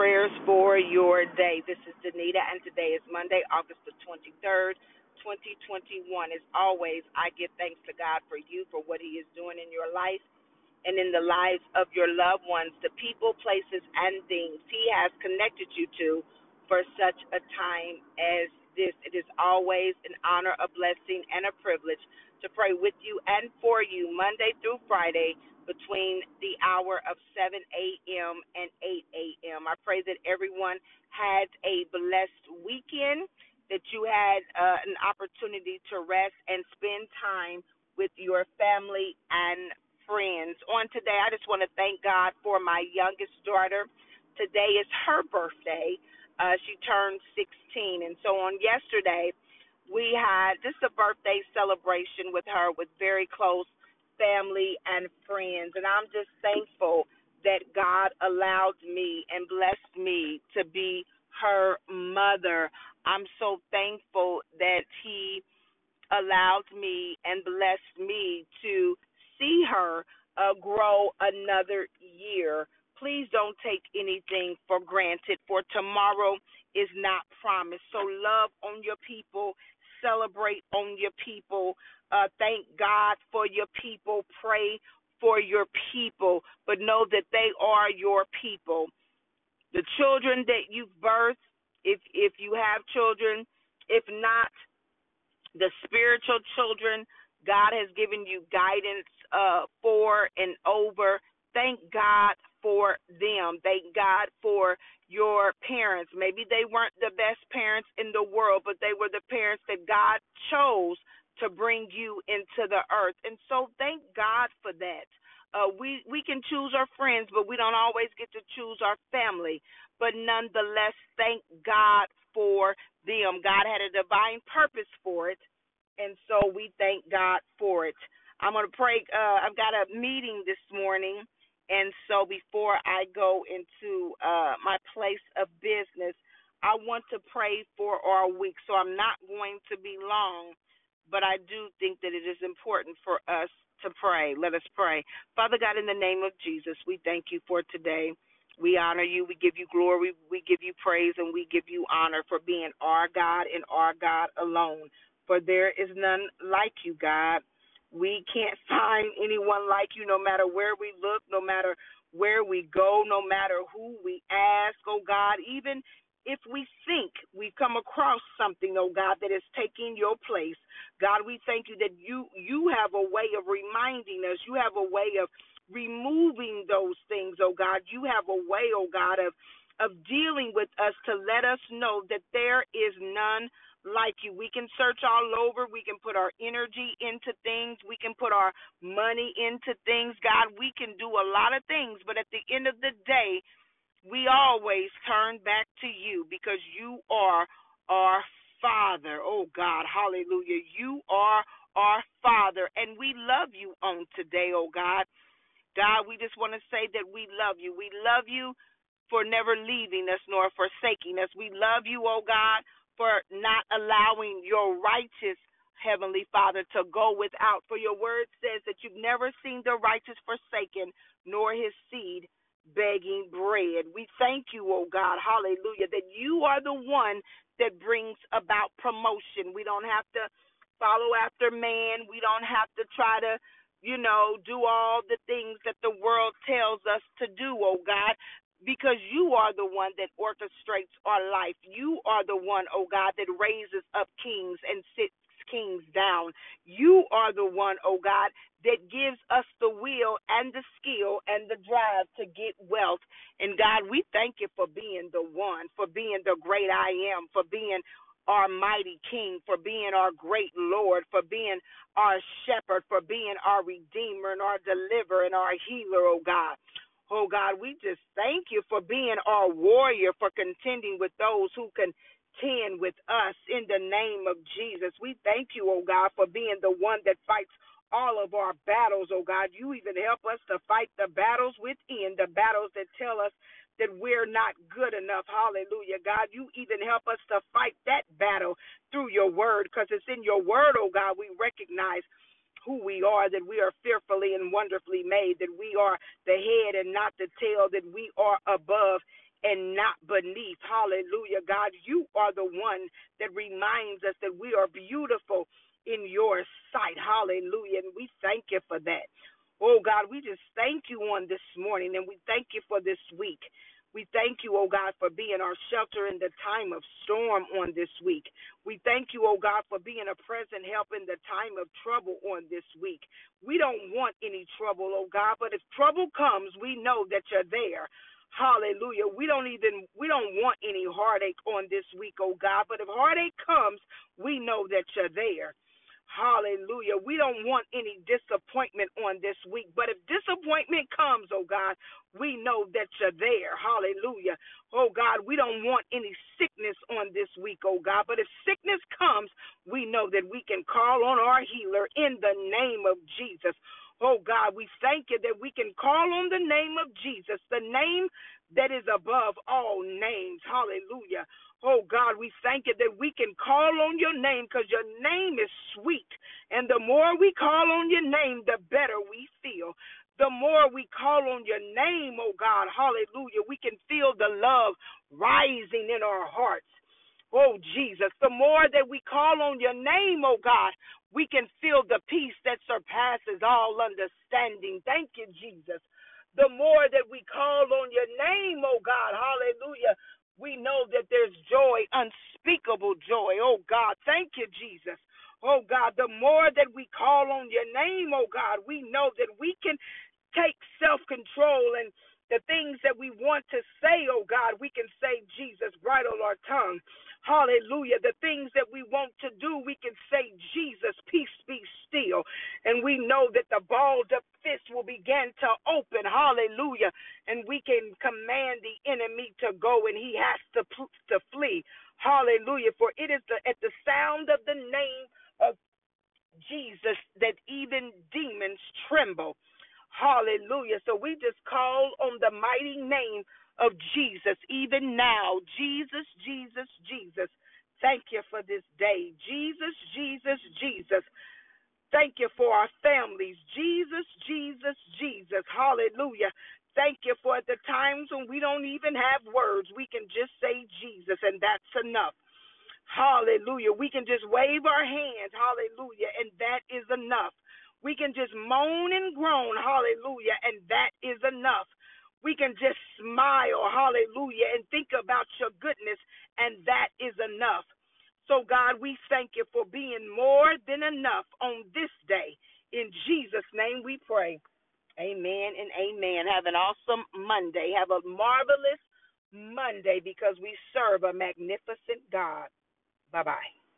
prayers for your day. This is Danita, and today is Monday, August the 23rd, 2021. As always, I give thanks to God for you, for what He is doing in your life and in the lives of your loved ones, the people, places, and things He has connected you to for such a time as this. It is always an honor, a blessing, and a privilege to pray with you and for you Monday through Friday between the hour of 7 a.m. and 8 a.m. I pray that everyone had a blessed weekend, that you had uh, an opportunity to rest and spend time with your family and friends. On today, I just want to thank God for my youngest daughter. Today is her birthday. Uh, she turned 16. And so on yesterday, we had just a birthday celebration with her with very close family, and friends. And I'm just thankful that God allowed me and blessed me to be her mother. I'm so thankful that He allowed me and blessed me to see her uh, grow another year. Please don't take anything for granted, for tomorrow is not promised. So, love on your people, celebrate on your people, uh, thank God for your people. Pray for your people, but know that they are your people. The children that you've birthed, if if you have children, if not, the spiritual children God has given you guidance uh, for and over. Thank God for them. Thank God for your parents. Maybe they weren't the best parents in the world, but they were the parents that God chose to bring you into the earth. And so thank God for that. Uh, we we can choose our friends, but we don't always get to choose our family. But nonetheless, thank God for them. God had a divine purpose for it, and so we thank God for it. I'm gonna pray. Uh, I've got a meeting this morning, and so before I go into uh, my place of business, I want to pray for our week. So I'm not going to be long but I do think that it is important for us to pray. Let us pray. Father God, in the name of Jesus, we thank you for today. We honor you. We give you glory. We give you praise and we give you honor for being our God and our God alone. For there is none like you, God. We can't find anyone like you no matter where we look, no matter where we go, no matter who we ask, oh God, even if we think we've come across something, oh God, that is taking your place, God, we thank you that you you have a way of reminding us. You have a way of removing those things, oh God. You have a way, oh God, of of dealing with us to let us know that there is none like you. We can search all over. We can put our energy into things. We can put our money into things. God, we can do a lot of things, but at the end of the day, we always turn back to you because you are our Father. Oh God, hallelujah. You are our Father, and we love you on today, oh God. God, we just want to say that we love you. We love you for never leaving us nor forsaking us. We love you, oh God, for not allowing your righteous Heavenly Father to go without. For your word says that you've never seen the righteous forsaken, nor his seed begging bread. We thank you, oh God, hallelujah, that you are the one that brings about promotion. We don't have to follow after man. We don't have to try to, you know, do all the things that the world tells us to do, oh God. Because you are the one that orchestrates our life. You are the one, oh God, that raises up kings and sits kings down. You are the one, oh God, that gives us the will and the skill and the drive to get wealth. And God, we thank you for being the one, for being the great I am, for being our mighty King, for being our great Lord, for being our shepherd, for being our redeemer and our deliverer and our healer, oh God. Oh God, we just thank you for being our warrior, for contending with those who contend with us in the name of Jesus. We thank you, oh God, for being the one that fights all of our battles, oh God. You even help us to fight the battles within, the battles that tell us that we're not good enough. Hallelujah. God, you even help us to fight that battle through your word because it's in your word, oh God, we recognize who we are, that we are fearfully and wonderfully made, that we are the head and not the tail, that we are above and not beneath. Hallelujah, God. You are the one that reminds us that we are beautiful in your sight. Hallelujah. And we thank you for that. Oh God, we just thank you on this morning and we thank you for this week. We thank you, oh God, for being our shelter in the time of storm on this week. We thank you, oh God, for being a present help in the time of trouble on this week. We don't want any trouble, oh God, but if trouble comes, we know that you're there. Hallelujah. We don't even we don't want any heartache on this week, oh God, but if heartache comes, we know that you're there. Hallelujah. We don't want any disappointment on this week. But if disappointment comes, oh God, we know that you're there. Hallelujah. Oh God, we don't want any sickness on this week, oh God. But if sickness comes, we know that we can call on our healer in the name of Jesus. Oh God, we thank you that we can call on the name of Jesus, the name that is above all names. Hallelujah. Oh God, we thank you that we can call on your name because your name is sweet. And the more we call on your name, the better we feel. The more we call on your name, oh God, hallelujah, we can feel the love rising in our hearts. Oh Jesus, the more that we call on your name, oh God, we can feel the peace that surpasses all understanding. Thank you, Jesus. The more that we call on your name, oh God, hallelujah, we know that there's joy, unspeakable joy. Oh God, thank you, Jesus. Oh God, the more that we call on your name, oh God, we know that we can take self control and the things that we want to say, oh God, we can say Jesus, bridle our tongue. Hallelujah. The things that we want to do, we can say, Jesus, peace be still. And we know that the balled up fist will begin to open. Hallelujah. And we can command the enemy to go and he has to, to flee. Hallelujah. For it is the, at the sound of the name of Jesus that even demons tremble. Hallelujah. So we just call on the mighty name of Jesus, even now. Jesus, Jesus, Jesus. Thank you for this day. Jesus, Jesus, Jesus. Thank you for our families. Jesus, Jesus, Jesus. Hallelujah. Thank you for the times when we don't even have words. We can just say Jesus, and that's enough. Hallelujah. We can just wave our hands. Hallelujah. And that is enough. We can just moan and groan. Hallelujah. And that is enough we can just smile, hallelujah, and think about your goodness, and that is enough. So, God, we thank you for being more than enough on this day. In Jesus' name we pray. Amen and amen. Have an awesome Monday. Have a marvelous Monday because we serve a magnificent God. Bye bye.